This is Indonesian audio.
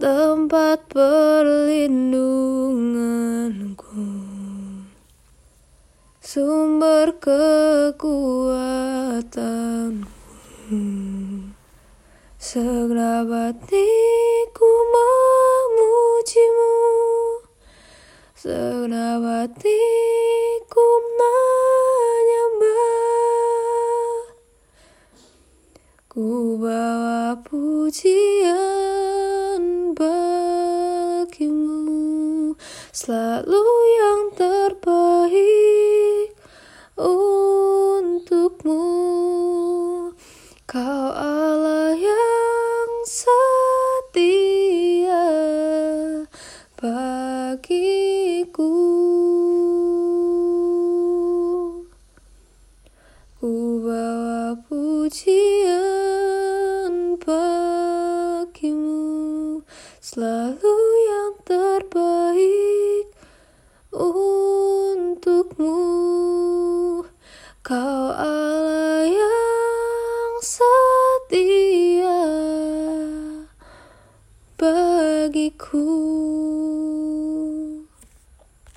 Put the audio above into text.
tempat perlindunganku, sumber kekuatanku. Segenap hatiku memujimu, segenap hatiku menyembah. Ku bawa pujian selalu yang terbaik untukmu. Kau Allah yang setia bagiku. Ku bawa pujian bagimu, selalu Kau Allah yang setia bagiku.